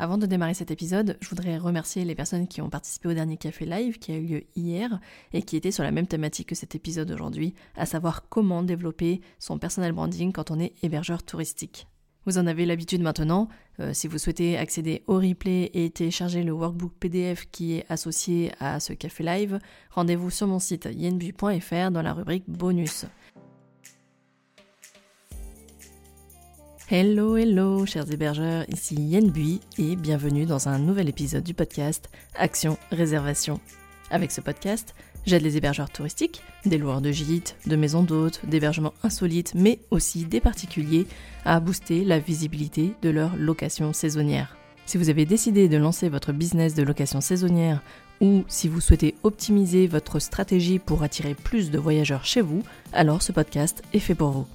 Avant de démarrer cet épisode, je voudrais remercier les personnes qui ont participé au dernier café live qui a eu lieu hier et qui était sur la même thématique que cet épisode aujourd'hui, à savoir comment développer son personal branding quand on est hébergeur touristique. Vous en avez l'habitude maintenant, euh, si vous souhaitez accéder au replay et télécharger le workbook PDF qui est associé à ce café live, rendez-vous sur mon site yenbu.fr dans la rubrique bonus. Hello, hello, chers hébergeurs, ici Yen Bui et bienvenue dans un nouvel épisode du podcast Action Réservation. Avec ce podcast, j'aide les hébergeurs touristiques, des loueurs de gîtes, de maisons d'hôtes, d'hébergements insolites, mais aussi des particuliers à booster la visibilité de leur location saisonnière. Si vous avez décidé de lancer votre business de location saisonnière ou si vous souhaitez optimiser votre stratégie pour attirer plus de voyageurs chez vous, alors ce podcast est fait pour vous.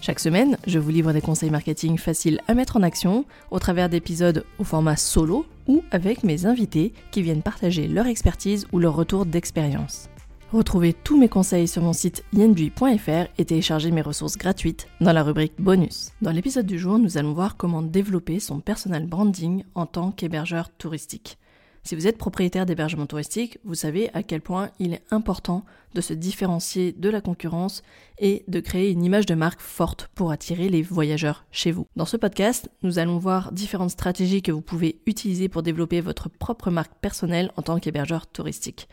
Chaque semaine, je vous livre des conseils marketing faciles à mettre en action au travers d'épisodes au format solo ou avec mes invités qui viennent partager leur expertise ou leur retour d'expérience. Retrouvez tous mes conseils sur mon site yenbui.fr et téléchargez mes ressources gratuites dans la rubrique bonus. Dans l'épisode du jour, nous allons voir comment développer son personal branding en tant qu'hébergeur touristique. Si vous êtes propriétaire d'hébergement touristique, vous savez à quel point il est important de se différencier de la concurrence et de créer une image de marque forte pour attirer les voyageurs chez vous. Dans ce podcast, nous allons voir différentes stratégies que vous pouvez utiliser pour développer votre propre marque personnelle en tant qu'hébergeur touristique.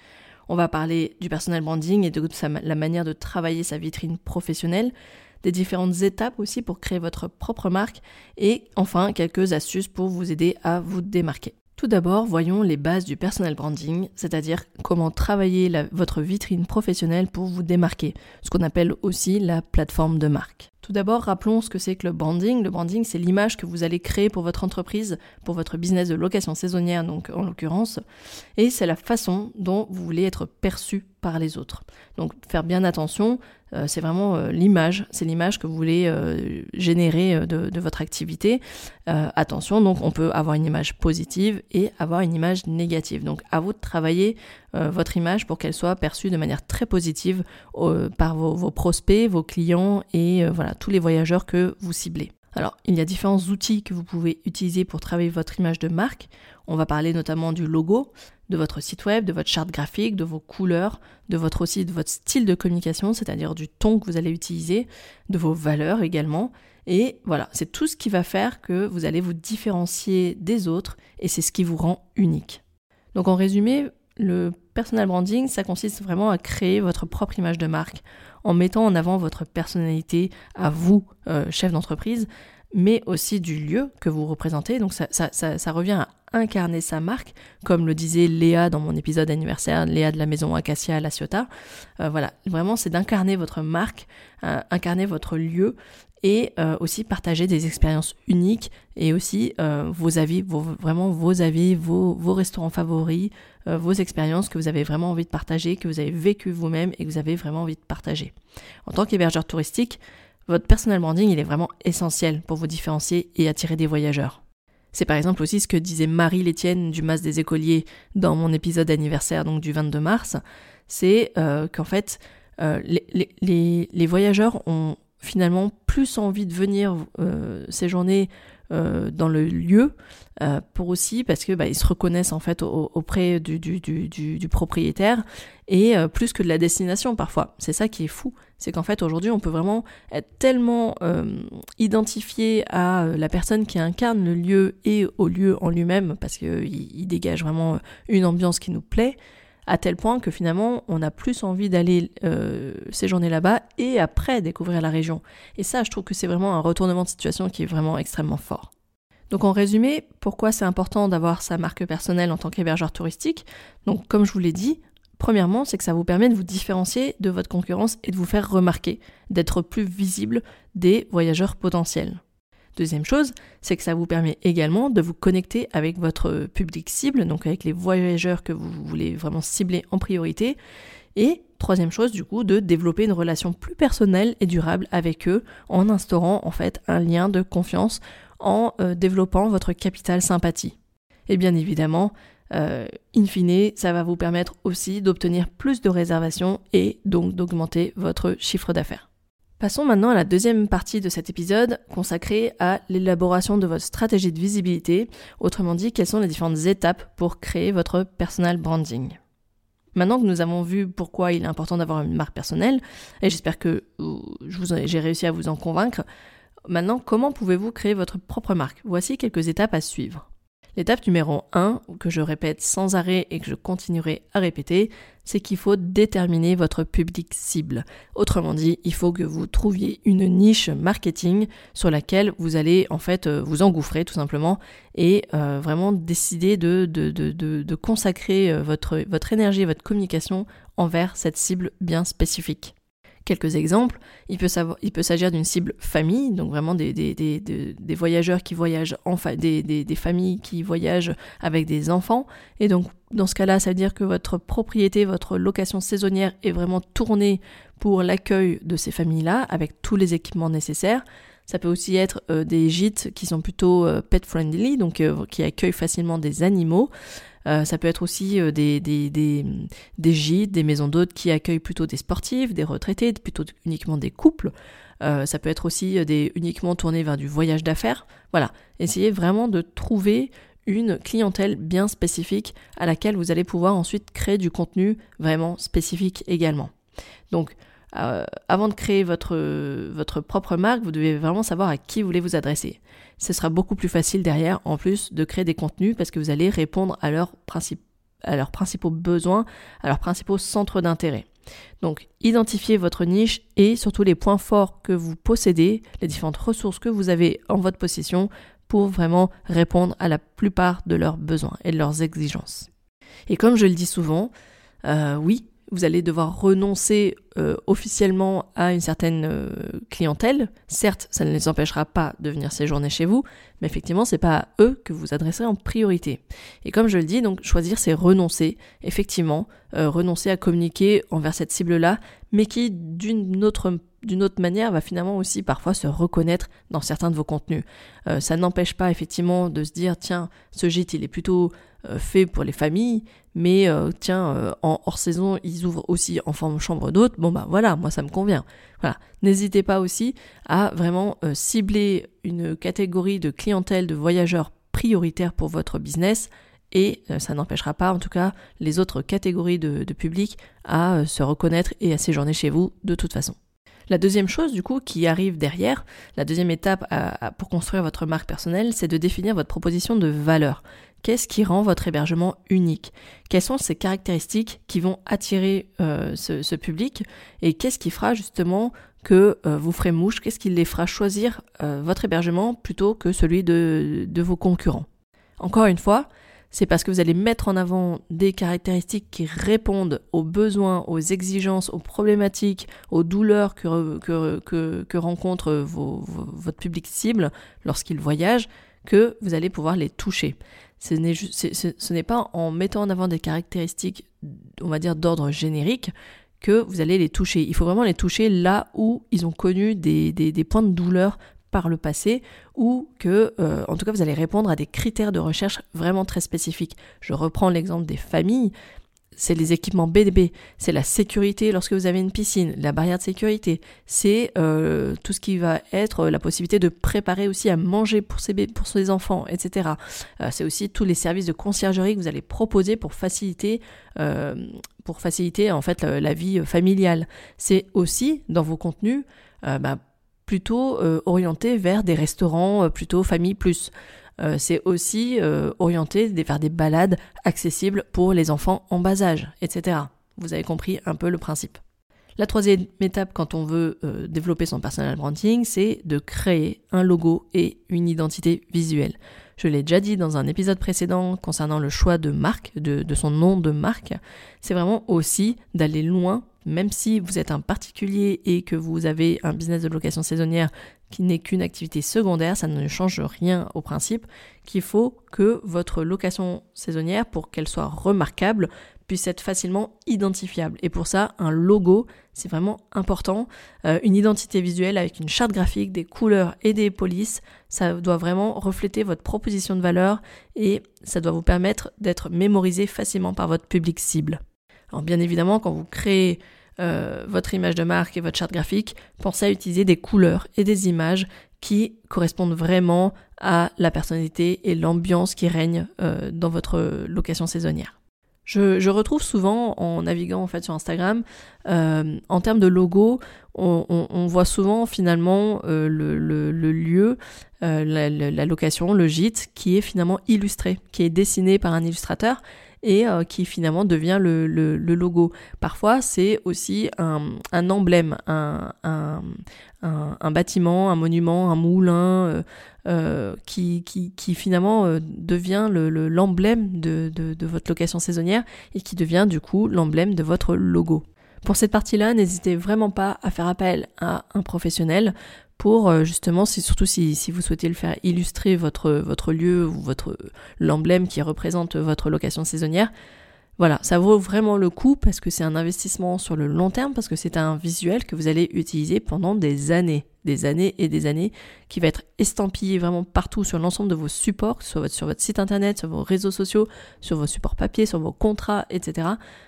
On va parler du personal branding et de la manière de travailler sa vitrine professionnelle, des différentes étapes aussi pour créer votre propre marque et enfin quelques astuces pour vous aider à vous démarquer. Tout d'abord, voyons les bases du personal branding, c'est-à-dire comment travailler votre vitrine professionnelle pour vous démarquer, ce qu'on appelle aussi la plateforme de marque. Tout d'abord, rappelons ce que c'est que le branding. Le branding, c'est l'image que vous allez créer pour votre entreprise, pour votre business de location saisonnière, donc en l'occurrence, et c'est la façon dont vous voulez être perçu par les autres. Donc, faire bien attention, euh, c'est vraiment euh, l'image, c'est l'image que vous voulez euh, générer de, votre activité. attention, donc on peut avoir une image positive et avoir une image négative. Donc à vous de travailler votre image pour qu'elle soit perçue de manière très positive par vos, prospects, vos clients et voilà tous les voyageurs que vous ciblez. Alors, il y a différents outils que vous pouvez utiliser pour travailler votre image de marque. On va parler notamment du logo, de votre site web, de votre charte graphique, de vos couleurs, de votre de votre style de communication, c'est-à-dire du ton que vous allez utiliser, de vos valeurs également. Et voilà, c'est tout ce qui va faire que vous allez vous différencier des autres et c'est ce qui vous rend unique. Donc en résumé, le personal branding, ça consiste vraiment à créer votre propre image de marque en mettant en avant votre personnalité à vous, euh, chef d'entreprise, mais aussi du lieu que vous représentez. Donc ça, revient à incarner sa marque, comme le disait Léa dans mon épisode anniversaire, Léa de la maison Acacia à La Ciotat. Euh, voilà, vraiment c'est d'incarner votre marque, euh, incarner votre lieu et euh, aussi partager des expériences uniques et aussi euh, vos avis, vos, vraiment vos avis, vos, vos restaurants favoris, euh, vos expériences que vous avez vraiment envie de partager, que vous avez vécu vous-même et que vous avez vraiment envie de partager. En tant qu'hébergeur touristique, votre personal branding, il est vraiment essentiel pour vous différencier et attirer des voyageurs. C'est par exemple aussi ce que disait Marie Létienne du Mas des écoliers dans mon épisode anniversaire donc du 22 mars, c'est qu'en fait les, les, les voyageurs ont finalement plus envie de venir euh, séjourner euh, dans le lieu euh, pour aussi parce que bah, ils se reconnaissent en fait auprès du, propriétaire et plus que de la destination parfois. C'est ça qui est fou, c'est qu'en fait aujourd'hui on peut vraiment être tellement identifié à la personne qui incarne le lieu et au lieu en lui-même parce qu'il il dégage vraiment une ambiance qui nous plaît à tel point que finalement on a plus envie d'aller euh, séjourner là-bas et après découvrir la région. Et ça, je trouve que c'est vraiment un retournement de situation qui est vraiment extrêmement fort. Donc en résumé, pourquoi c'est important d'avoir sa marque personnelle en tant qu'hébergeur touristique? Donc comme je vous l'ai dit, premièrement, c'est que ça vous permet de vous différencier de votre concurrence et de vous faire remarquer, d'être plus visible des voyageurs potentiels. Deuxième chose, c'est que ça vous permet également de vous connecter avec votre public cible, donc avec les voyageurs que vous voulez vraiment cibler en priorité. Et troisième chose, du coup, de développer une relation plus personnelle et durable avec eux en instaurant en fait un lien de confiance, en euh, développant votre capital sympathie. Et bien évidemment, euh, in fine, ça va vous permettre aussi d'obtenir plus de réservations et donc d'augmenter votre chiffre d'affaires. Passons maintenant à la deuxième partie de cet épisode consacrée à l'élaboration de votre stratégie de visibilité, autrement dit quelles sont les différentes étapes pour créer votre personal branding? Maintenant que nous avons vu pourquoi il est important d'avoir une marque personnelle, et j'espère que j'ai réussi à vous en convaincre, maintenant comment pouvez-vous créer votre propre marque? Voici quelques étapes à suivre. L'étape numéro 1, que je répète sans arrêt et que je continuerai à répéter, c'est qu'il faut déterminer votre public cible. Autrement dit, il faut que vous trouviez une niche marketing sur laquelle vous allez en fait euh, vous engouffrer tout simplement et euh, vraiment décider de, consacrer euh, votre, votre énergie votre communication envers cette cible bien spécifique. Quelques exemples, il peut, s'agir d'une cible famille, donc vraiment des, voyageurs qui voyagent, enfin des, des, familles qui voyagent avec des enfants. Et donc dans ce cas-là, ça veut dire que votre propriété, votre location saisonnière est vraiment tournée pour l'accueil de ces familles-là, avec tous les équipements nécessaires. Ça peut aussi être euh, des gîtes qui sont plutôt euh, pet friendly, donc euh, qui accueillent facilement des animaux. Euh, ça peut être aussi euh, des, gîtes, des maisons d'hôtes qui accueillent plutôt des sportifs, des retraités, plutôt uniquement des couples. Euh, ça peut être aussi des, uniquement tourné vers du voyage d'affaires. Voilà, essayez vraiment de trouver une clientèle bien spécifique à laquelle vous allez pouvoir ensuite créer du contenu vraiment spécifique également. Donc, euh, avant de créer votre, votre propre marque, vous devez vraiment savoir à qui vous voulez vous adresser. Ce sera beaucoup plus facile derrière, en plus, de créer des contenus parce que vous allez répondre à leurs, principaux besoins, à leurs principaux centres d'intérêt. Donc, identifiez votre niche et surtout les points forts que vous possédez, les différentes ressources que vous avez en votre possession pour vraiment répondre à la plupart de leurs besoins et de leurs exigences. Et comme je le dis souvent, euh, oui, vous allez devoir renoncer euh, officiellement à une certaine euh, clientèle. Certes, ça ne les empêchera pas de venir séjourner chez vous, mais effectivement, c'est pas à eux que vous adresserez en priorité. Et comme je le dis, donc choisir, c'est renoncer, effectivement, euh, renoncer à communiquer envers cette cible-là, mais qui d'une autre d'une autre manière va finalement aussi parfois se reconnaître dans certains de vos contenus. ça n'empêche pas effectivement de se dire tiens ce gîte il est plutôt euh, fait pour les familles, mais euh, tiens, euh, en hors saison, ils ouvrent aussi en forme chambre d'hôte. Bon bah voilà, moi ça me convient. Voilà, n'hésitez pas aussi à vraiment cibler une catégorie de clientèle de voyageurs prioritaires pour votre business et ça n'empêchera pas en tout cas les autres catégories de public à se reconnaître et à séjourner chez vous de toute façon. La deuxième chose, du coup, qui arrive derrière, la deuxième étape pour construire votre marque personnelle, c'est de définir votre proposition de valeur. Qu'est-ce qui rend votre hébergement unique? Quelles sont ces caractéristiques qui vont attirer euh, ce, public? Et qu'est-ce qui fera justement que euh, vous ferez mouche? Qu'est-ce qui les fera choisir euh, votre hébergement plutôt que celui de, de vos concurrents? Encore une fois, c'est parce que vous allez mettre en avant des caractéristiques qui répondent aux besoins, aux exigences, aux problématiques, aux douleurs que, que, rencontre votre public cible lorsqu'il voyage, que vous allez pouvoir les toucher. Ce n'est pas en mettant en avant des caractéristiques, on va dire, d'ordre générique, que vous allez les toucher. Il faut vraiment les toucher là où ils ont connu des points de douleur par le passé ou que, euh, en tout cas, vous allez répondre à des critères de recherche vraiment très spécifiques. Je reprends l'exemple des familles. C'est les équipements BDB, c'est la sécurité lorsque vous avez une piscine, la barrière de sécurité, c'est euh, tout ce qui va être la possibilité de préparer aussi à manger pour ses, pour ses enfants, etc. Euh, c'est aussi tous les services de conciergerie que vous allez proposer pour faciliter, pour faciliter en fait la, vie familiale. C'est aussi dans vos contenus bah, plutôt euh, orienté vers des restaurants euh, plutôt famille plus. Euh, c'est aussi orienté vers des balades accessibles pour les enfants en bas âge, etc. Vous avez compris un peu le principe. La troisième étape quand on veut développer son personal branding, c'est de créer un logo et une identité visuelle. Je l'ai déjà dit dans un épisode précédent concernant le choix de marque, de, de son nom de marque. C'est vraiment aussi d'aller loin même si vous êtes un particulier et que vous avez un business de location saisonnière qui n'est qu'une activité secondaire, ça ne change rien au principe qu'il faut que votre location saisonnière, pour qu'elle soit remarquable, puisse être facilement identifiable. Et pour ça, un logo, c'est vraiment important. Euh, une identité visuelle avec une charte graphique, des couleurs et des polices, ça doit vraiment refléter votre proposition de valeur et ça doit vous permettre d'être mémorisé facilement par votre public cible. Alors bien évidemment, quand vous créez votre image de marque et votre charte graphique, pensez à utiliser des couleurs et des images qui correspondent vraiment à la personnalité et l'ambiance qui règne dans votre location saisonnière. Je, retrouve souvent en naviguant en fait sur Instagram, euh, en termes de logo, on, voit souvent finalement euh, le, lieu, euh, la, location, le gîte qui est finalement illustré, qui est dessiné par un illustrateur et qui finalement devient le, logo. Parfois, c'est aussi un, emblème, un, bâtiment, un monument, un moulin, euh, qui, qui, finalement euh, devient l'emblème le, de, de, votre location saisonnière et qui devient du coup l'emblème de votre logo. Pour cette partie-là, n'hésitez vraiment pas à faire appel à un professionnel pour euh, justement, si, surtout si, si, vous souhaitez le faire illustrer votre, votre lieu ou votre l'emblème qui représente votre location saisonnière, voilà, ça vaut vraiment le coup parce que c'est un investissement sur le long terme, parce que c'est un visuel que vous allez utiliser pendant des années, des années et des années, qui va être estampillé vraiment partout sur l'ensemble de vos supports, sur votre, sur votre site internet, sur vos réseaux sociaux, sur vos supports papier, sur vos contrats, etc.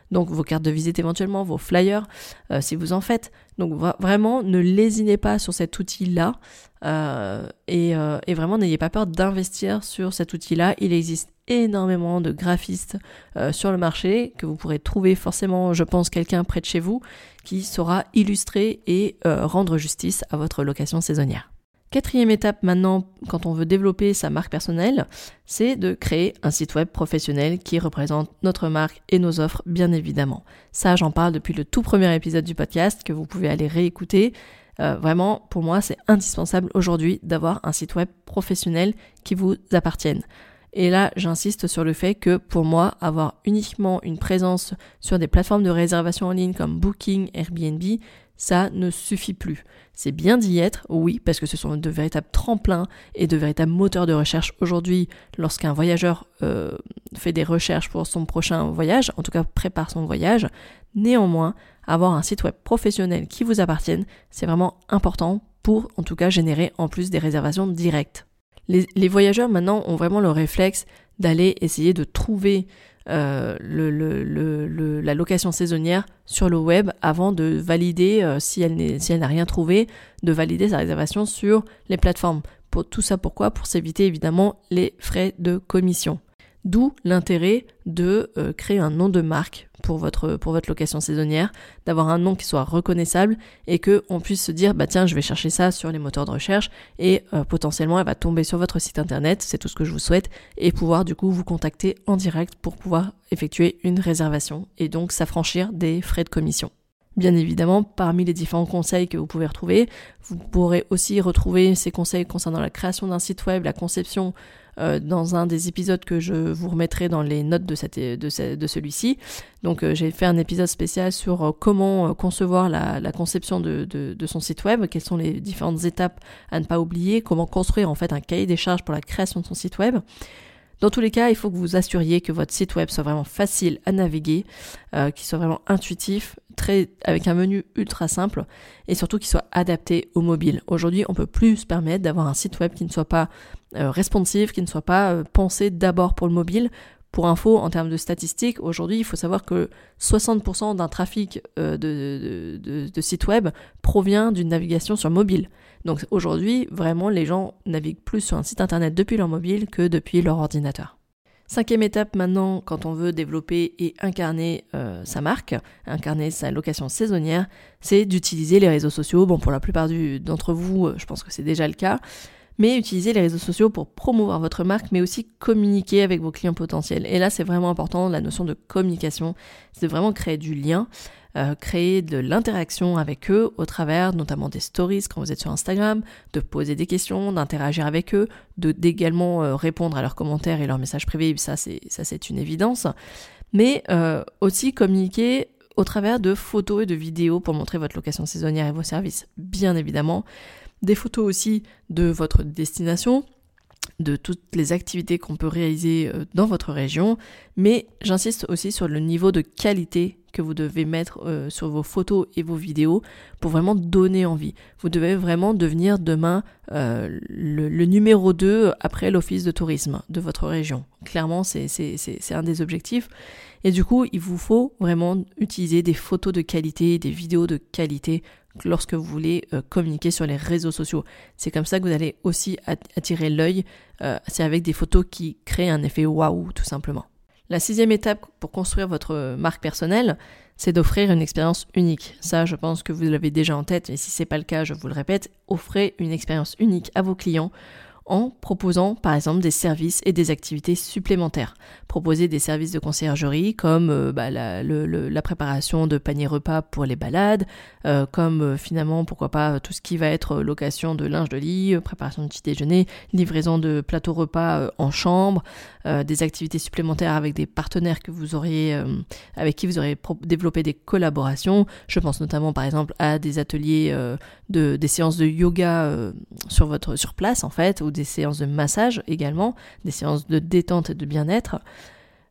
Donc vos cartes de visite éventuellement, vos flyers, euh, si vous en faites. Donc vraiment, ne lésinez pas sur cet outil-là euh, et, euh, et vraiment n'ayez pas peur d'investir sur cet outil-là. Il existe énormément de graphistes euh, sur le marché que vous pourrez trouver forcément, je pense, quelqu'un près de chez vous qui saura illustrer et euh, rendre justice à votre location saisonnière. Quatrième étape maintenant, quand on veut développer sa marque personnelle, c'est de créer un site web professionnel qui représente notre marque et nos offres, bien évidemment. Ça, j'en parle depuis le tout premier épisode du podcast que vous pouvez aller réécouter. Euh, vraiment, pour moi, c'est indispensable aujourd'hui d'avoir un site web professionnel qui vous appartienne. Et là, j'insiste sur le fait que pour moi, avoir uniquement une présence sur des plateformes de réservation en ligne comme Booking, Airbnb, ça ne suffit plus. C'est bien d'y être, oui, parce que ce sont de véritables tremplins et de véritables moteurs de recherche aujourd'hui lorsqu'un voyageur euh, fait des recherches pour son prochain voyage, en tout cas prépare son voyage. Néanmoins, avoir un site web professionnel qui vous appartienne, c'est vraiment important pour en tout cas générer en plus des réservations directes les, voyageurs maintenant ont vraiment le réflexe d'aller essayer de trouver euh, la location saisonnière sur le web avant de valider, euh, si elle n'a rien trouvé, de valider sa réservation sur les plateformes. Pour tout ça, pourquoi? Pour s'éviter évidemment les frais de commission. D'où l'intérêt de euh, créer un nom de marque pour votre, location saisonnière, d'avoir un nom qui soit reconnaissable et que on puisse se dire bah tiens je vais chercher ça sur les moteurs de recherche et euh, potentiellement elle va tomber sur votre site internet, c'est tout ce que je vous souhaite, et pouvoir du coup vous contacter en direct pour pouvoir effectuer une réservation et donc s'affranchir des frais de commission. Bien évidemment, parmi les différents conseils que vous pouvez retrouver, vous pourrez aussi retrouver ces conseils concernant la création d'un site web, la conception euh, dans un des épisodes que je vous remettrai dans les notes de, celui-ci. Donc euh, j'ai fait un épisode spécial sur euh, comment concevoir la, conception de, son site web, quelles sont les différentes étapes à ne pas oublier, comment construire en fait un cahier des charges pour la création de son site web. Dans tous les cas, il faut que vous assuriez que votre site web soit vraiment facile à naviguer, qu'il soit vraiment intuitif, très avec un menu ultra simple et surtout qu'il soit adapté au mobile. Aujourd'hui, on peut plus se permettre d'avoir un site web qui ne soit pas euh, responsive, qui ne soit pas euh, pensé d'abord pour le mobile. Pour info, en termes de statistiques, aujourd'hui, il faut savoir que 60% d'un trafic euh, de, de, sites web provient d'une navigation sur mobile. Donc aujourd'hui, vraiment, les gens naviguent plus sur un site internet depuis leur mobile que depuis leur ordinateur. Cinquième étape maintenant, quand on veut développer et incarner sa marque, incarner sa location saisonnière, c'est d'utiliser les réseaux sociaux. Bon, pour la plupart d'entre vous, je pense que c'est déjà le cas mais utilisez les réseaux sociaux pour promouvoir votre marque, mais aussi communiquer avec vos clients potentiels. Et là, c'est vraiment important, la notion de communication, c'est de vraiment créer du lien, euh, créer de l'interaction avec eux au travers notamment des stories quand vous êtes sur Instagram, de poser des questions, d'interagir avec eux, de d'également euh, répondre à leurs commentaires et leurs messages privés, ça c'est ça c'est une évidence, mais euh, aussi communiquer au travers de photos et de vidéos pour montrer votre location saisonnière et vos services, bien évidemment des photos aussi de votre destination, de toutes les activités qu'on peut réaliser euh, dans votre région, mais j'insiste aussi sur le niveau de qualité que vous devez mettre euh, sur vos photos et vos vidéos pour vraiment donner envie. Vous devez vraiment devenir demain euh, le, numéro 2 après l'office de tourisme de votre région. Clairement, c'est un des objectifs. Et du coup, il vous faut vraiment utiliser des photos de qualité, des vidéos de qualité lorsque vous voulez euh, communiquer sur les réseaux sociaux. C'est comme ça que vous allez aussi attirer l'œil. c'est avec des photos qui créent un effet waouh, tout simplement. La sixième étape pour construire votre marque personnelle, c'est d'offrir une expérience unique. Ça, je pense que vous l'avez déjà en tête, et si c'est pas le cas, je vous le répète, offrez une expérience unique à vos clients en proposant par exemple des services et des activités supplémentaires. Proposer des services de conciergerie comme euh, bah, la, préparation de paniers repas pour les balades, euh, comme euh, finalement pourquoi pas tout ce qui va être location de linge de lit, préparation de petit déjeuner, livraison de plateaux repas en chambre, des activités supplémentaires avec des partenaires que vous auriez, avec qui vous aurez développé des collaborations. Je pense notamment par exemple à des ateliers de, des séances de yoga sur votre sur place en fait ou des séances de massage également, des séances de détente et de bien-être.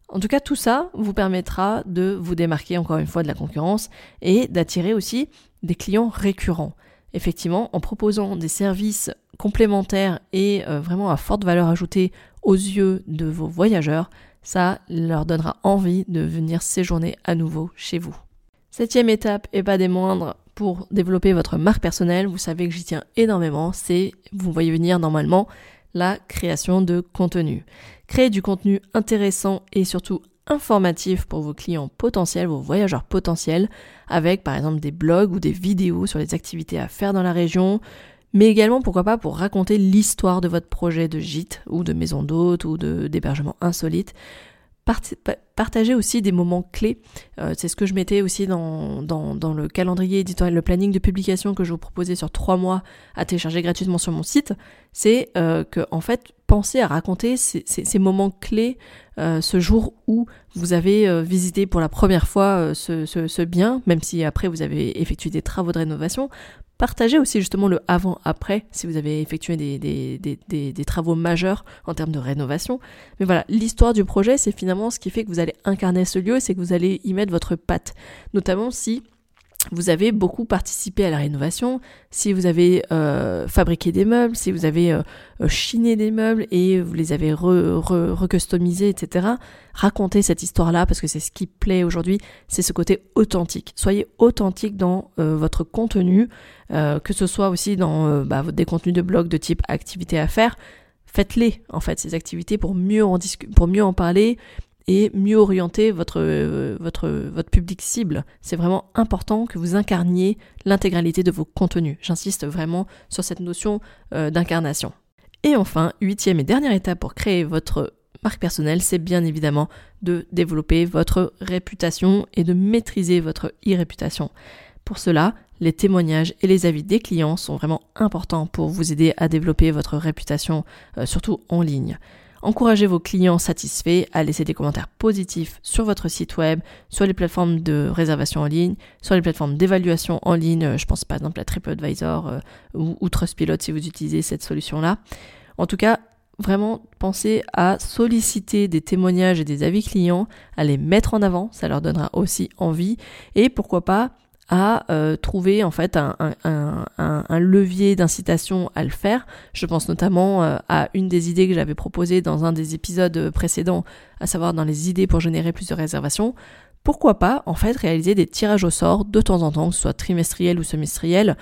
En tout cas, tout ça vous permettra de vous démarquer encore une fois de la concurrence et d'attirer aussi des clients récurrents. Effectivement, en proposant des services complémentaires et euh, vraiment à forte valeur ajoutée aux yeux de vos voyageurs, ça leur donnera envie de venir séjourner à nouveau chez vous. Septième étape, et pas des moindres, pour développer votre marque personnelle, vous savez que j'y tiens énormément, c'est, vous voyez venir normalement, la création de contenu. Créer du contenu intéressant et surtout informatif pour vos clients potentiels, vos voyageurs potentiels, avec par exemple des blogs ou des vidéos sur les activités à faire dans la région, mais également pourquoi pas pour raconter l'histoire de votre projet de gîte ou de maison d'hôte ou d'hébergement insolite Partagez aussi des moments clés. Euh, c'est ce que je mettais aussi dans, le calendrier éditorial, le planning de publication que je vous proposais sur trois mois à télécharger gratuitement sur mon site. C'est euh, que, en fait, pensez à raconter ces, moments clés euh, ce jour où vous avez visité pour la première fois ce, bien, même si après vous avez effectué des travaux de rénovation. Partagez aussi justement le avant-après si vous avez effectué des, des, des, travaux majeurs en termes de rénovation. Mais voilà, l'histoire du projet, c'est finalement ce qui fait que vous allez incarner ce lieu, c'est que vous allez y mettre votre patte. Notamment si vous avez beaucoup participé à la rénovation, si vous avez euh, fabriqué des meubles, si vous avez euh, euh, chiné des meubles et vous les avez recustomisés, etc. Racontez cette histoire-là parce que c'est ce qui plaît aujourd'hui, c'est ce côté authentique. Soyez authentique dans votre contenu, que ce soit aussi dans bah, des contenus de blog de type activité à faire. Faites-les en fait ces activités pour mieux en pour mieux en parler, et mieux orienter votre, votre public cible. C'est vraiment important que vous incarniez l'intégralité de vos contenus. J'insiste vraiment sur cette notion euh, d'incarnation. Et enfin, huitième et dernière étape pour créer votre marque personnelle, c'est bien évidemment de développer votre réputation et de maîtriser votre e-réputation. Pour cela, les témoignages et les avis des clients sont vraiment importants pour vous aider à développer votre réputation, euh, surtout en ligne. Encouragez vos clients satisfaits à laisser des commentaires positifs sur votre site web, sur les plateformes de réservation en ligne, sur les plateformes d'évaluation en ligne, euh, je pense par exemple à TripAdvisor euh, ou, ou Trustpilot si vous utilisez cette solution-là. En tout cas, vraiment pensez à solliciter des témoignages et des avis clients, à les mettre en avant, ça leur donnera aussi envie, et pourquoi pas à euh, trouver en fait un, un, un, un levier d'incitation à le faire. Je pense notamment euh, à une des idées que j'avais proposées dans un des épisodes précédents, à savoir dans les idées pour générer plus de réservations. Pourquoi pas en fait réaliser des tirages au sort de temps en temps, que ce soit trimestriel ou semestriel,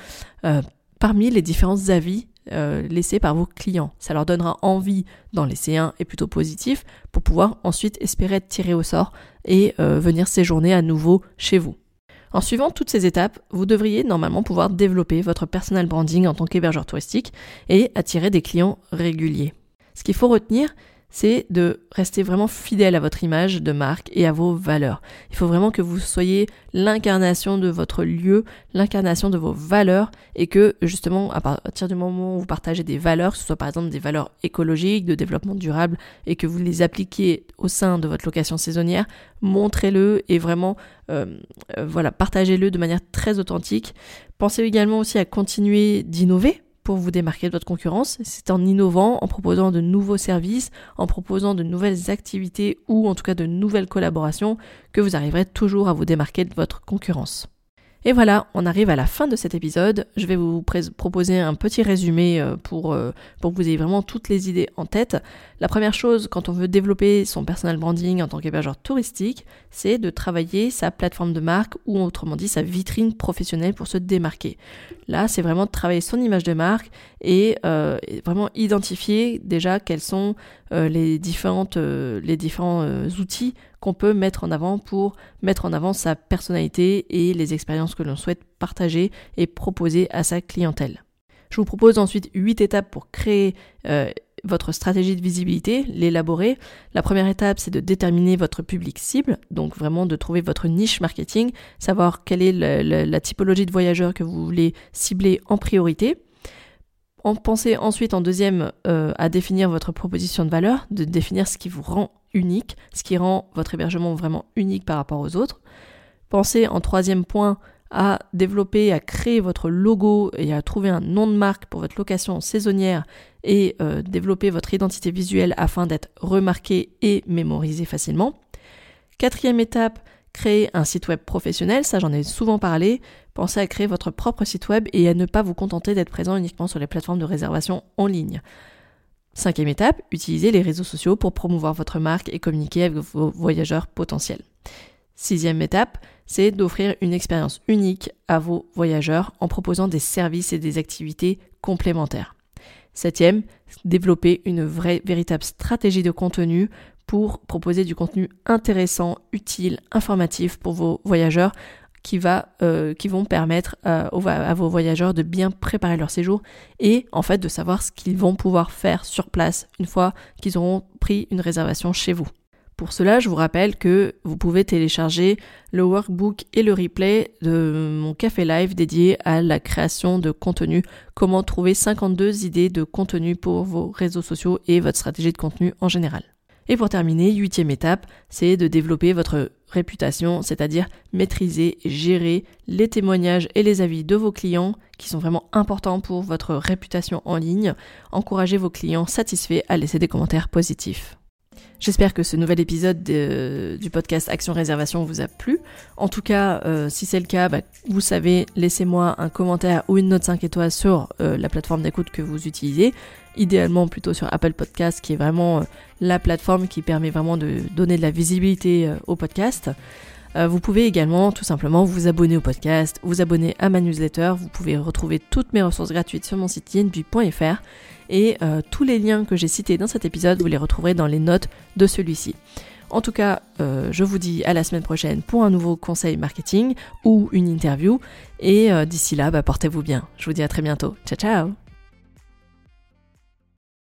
euh, parmi les différents avis laissés par vos clients. Ça leur donnera envie d'en laisser un et plutôt positif pour pouvoir ensuite espérer être tiré au sort et venir séjourner à nouveau chez vous. En suivant toutes ces étapes, vous devriez normalement pouvoir développer votre personal branding en tant qu'hébergeur touristique et attirer des clients réguliers. Ce qu'il faut retenir, c'est de rester vraiment fidèle à votre image de marque et à vos valeurs. Il faut vraiment que vous soyez l'incarnation de votre lieu, l'incarnation de vos valeurs et que justement à partir du moment où vous partagez des valeurs, que ce soit par exemple des valeurs écologiques, de développement durable et que vous les appliquez au sein de votre location saisonnière, montrez-le et vraiment euh, euh, voilà, partagez-le de manière très authentique. Pensez également aussi à continuer d'innover pour vous démarquer de votre concurrence. C'est en innovant, en proposant de nouveaux services, en proposant de nouvelles activités ou en tout cas de nouvelles collaborations que vous arriverez toujours à vous démarquer de votre concurrence. Et voilà, on arrive à la fin de cet épisode. Je vais vous proposer un petit résumé euh, pour, euh, pour que vous ayez vraiment toutes les idées en tête. La première chose, quand on veut développer son personal branding en tant qu'hébergeur touristique, c'est de travailler sa plateforme de marque ou autrement dit sa vitrine professionnelle pour se démarquer. Là, c'est vraiment de travailler son image de marque et euh, vraiment identifier déjà quels sont les différents outils peut mettre en avant pour mettre en avant sa personnalité et les expériences que l'on souhaite partager et proposer à sa clientèle. Je vous propose ensuite 8 étapes pour créer euh, votre stratégie de visibilité, l'élaborer. La première étape, c'est de déterminer votre public cible, donc vraiment de trouver votre niche marketing, savoir quelle est la, typologie de voyageurs que vous voulez cibler en priorité. En pensez ensuite en deuxième euh, à définir votre proposition de valeur, de définir ce qui vous rend unique, ce qui rend votre hébergement vraiment unique par rapport aux autres. Pensez en troisième point à développer, à créer votre logo et à trouver un nom de marque pour votre location saisonnière et euh, développer votre identité visuelle afin d'être remarqué et mémorisé facilement. Quatrième étape, créer un site web professionnel, ça j'en ai souvent parlé. Pensez à créer votre propre site web et à ne pas vous contenter d'être présent uniquement sur les plateformes de réservation en ligne. Cinquième étape, utilisez les réseaux sociaux pour promouvoir votre marque et communiquer avec vos voyageurs potentiels. Sixième étape, c'est d'offrir une expérience unique à vos voyageurs en proposant des services et des activités complémentaires. Septième, développer une vraie, véritable stratégie de contenu pour proposer du contenu intéressant, utile, informatif pour vos voyageurs euh, qui vont permettre euh, à vos voyageurs de bien préparer leur séjour et en fait de savoir ce qu'ils vont pouvoir faire sur place une fois qu'ils auront pris une réservation chez vous. Pour cela, je vous rappelle que vous pouvez télécharger le workbook et le replay de mon café live dédié à la création de contenu, comment trouver 52 idées de contenu pour vos réseaux sociaux et votre stratégie de contenu en général. Et pour terminer, huitième étape, c'est de développer votre réputation, c'est-à-dire maîtriser et gérer les témoignages et les avis de vos clients qui sont vraiment importants pour votre réputation en ligne. Encouragez vos clients satisfaits à laisser des commentaires positifs. J'espère que ce nouvel épisode du podcast Action Réservation vous a plu. En tout cas, euh, si c'est le cas, bah, vous savez, laissez-moi un commentaire ou une note 5 étoiles sur euh, la plateforme d'écoute que vous utilisez. Idéalement plutôt sur Apple Podcast, qui est vraiment euh, la plateforme qui permet vraiment de donner de la visibilité au podcast. Vous pouvez également tout simplement vous abonner au podcast, vous abonner à ma newsletter. Vous pouvez retrouver toutes mes ressources gratuites sur mon site yenbui.fr et euh, tous les liens que j'ai cités dans cet épisode, vous les retrouverez dans les notes de celui-ci. En tout cas, euh, je vous dis à la semaine prochaine pour un nouveau conseil marketing ou une interview. Et euh, d'ici là, bah, portez-vous bien. Je vous dis à très bientôt. Ciao ciao